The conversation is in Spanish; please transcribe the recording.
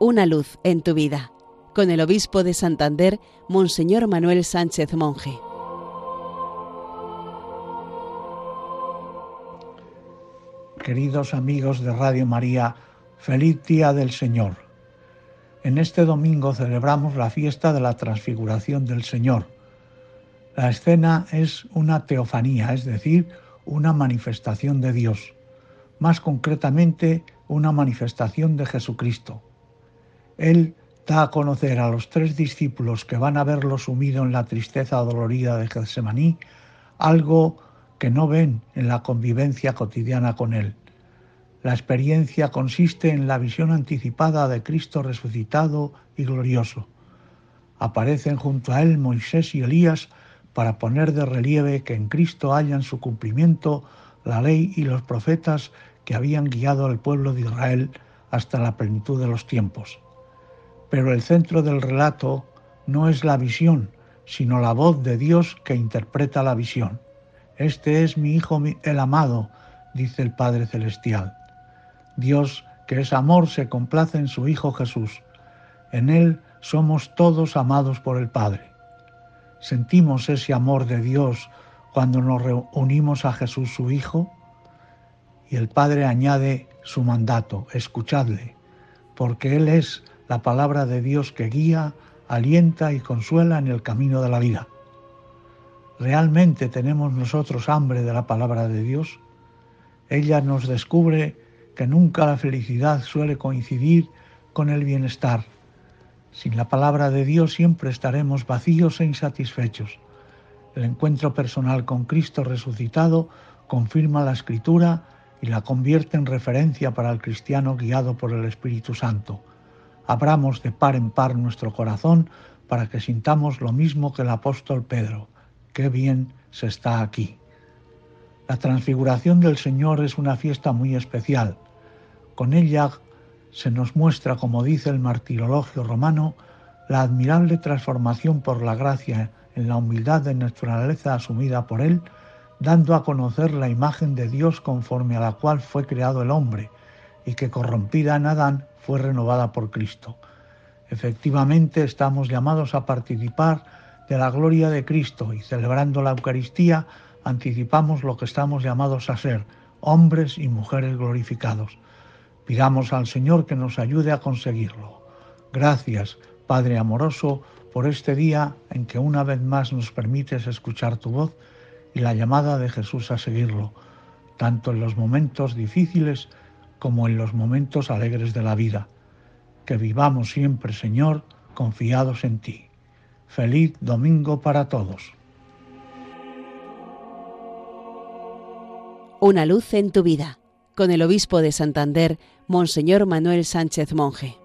Una luz en tu vida, con el obispo de Santander, Monseñor Manuel Sánchez Monje. Queridos amigos de Radio María, feliz día del Señor. En este domingo celebramos la fiesta de la transfiguración del Señor. La escena es una teofanía, es decir, una manifestación de Dios, más concretamente una manifestación de Jesucristo. Él da a conocer a los tres discípulos que van a verlo sumido en la tristeza dolorida de Getsemaní algo que no ven en la convivencia cotidiana con Él. La experiencia consiste en la visión anticipada de Cristo resucitado y glorioso. Aparecen junto a Él Moisés y Elías para poner de relieve que en Cristo hallan su cumplimiento la ley y los profetas que habían guiado al pueblo de Israel hasta la plenitud de los tiempos. Pero el centro del relato no es la visión, sino la voz de Dios que interpreta la visión. Este es mi Hijo el amado, dice el Padre Celestial. Dios, que es amor, se complace en su Hijo Jesús. En Él somos todos amados por el Padre. Sentimos ese amor de Dios cuando nos reunimos a Jesús su Hijo. Y el Padre añade su mandato, escuchadle, porque Él es la palabra de Dios que guía, alienta y consuela en el camino de la vida. ¿Realmente tenemos nosotros hambre de la palabra de Dios? Ella nos descubre que nunca la felicidad suele coincidir con el bienestar. Sin la palabra de Dios siempre estaremos vacíos e insatisfechos. El encuentro personal con Cristo resucitado confirma la escritura y la convierte en referencia para el cristiano guiado por el Espíritu Santo abramos de par en par nuestro corazón para que sintamos lo mismo que el apóstol Pedro. Qué bien se está aquí. La transfiguración del Señor es una fiesta muy especial. Con ella se nos muestra, como dice el martirologio romano, la admirable transformación por la gracia en la humildad de naturaleza asumida por Él, dando a conocer la imagen de Dios conforme a la cual fue creado el hombre, y que corrompida en Adán fue renovada por Cristo. Efectivamente estamos llamados a participar de la gloria de Cristo y celebrando la Eucaristía anticipamos lo que estamos llamados a ser, hombres y mujeres glorificados. Pidamos al Señor que nos ayude a conseguirlo. Gracias, Padre amoroso, por este día en que una vez más nos permites escuchar tu voz y la llamada de Jesús a seguirlo, tanto en los momentos difíciles como en los momentos alegres de la vida. Que vivamos siempre, Señor, confiados en ti. Feliz domingo para todos. Una luz en tu vida, con el obispo de Santander, Monseñor Manuel Sánchez Monje.